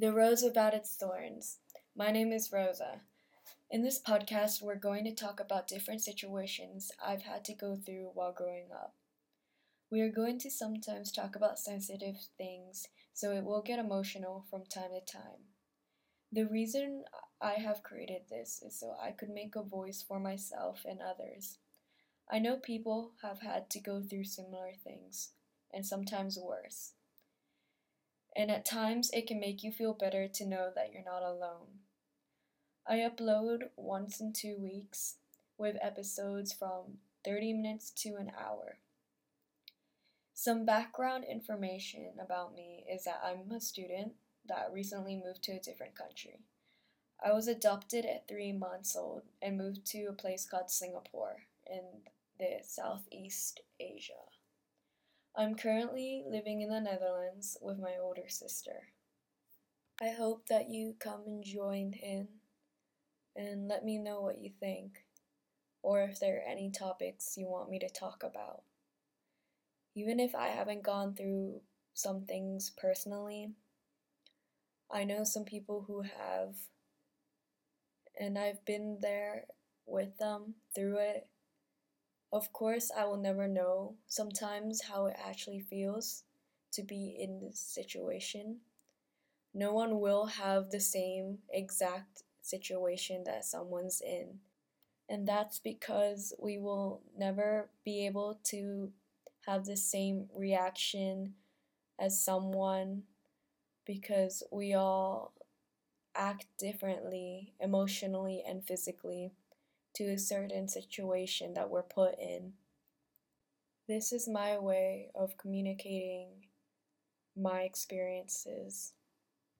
The Rose Without Its Thorns. My name is Rosa. In this podcast, we're going to talk about different situations I've had to go through while growing up. We are going to sometimes talk about sensitive things, so it will get emotional from time to time. The reason I have created this is so I could make a voice for myself and others. I know people have had to go through similar things, and sometimes worse. And at times, it can make you feel better to know that you're not alone. I upload once in two weeks with episodes from 30 minutes to an hour. Some background information about me is that I'm a student that recently moved to a different country. I was adopted at three months old and moved to a place called Singapore in the Southeast Asia. I'm currently living in the Netherlands with my older sister. I hope that you come and join in and let me know what you think, or if there are any topics you want me to talk about. Even if I haven't gone through some things personally, I know some people who have, and I've been there with them through it of course, I will never know sometimes how it actually feels to be in this situation. No one will have the same exact situation that someone's in. And that's because we will never be able to have the same reaction as someone because we all act differently emotionally and physically to a certain situation that we're put in. This is my way of communicating my experiences.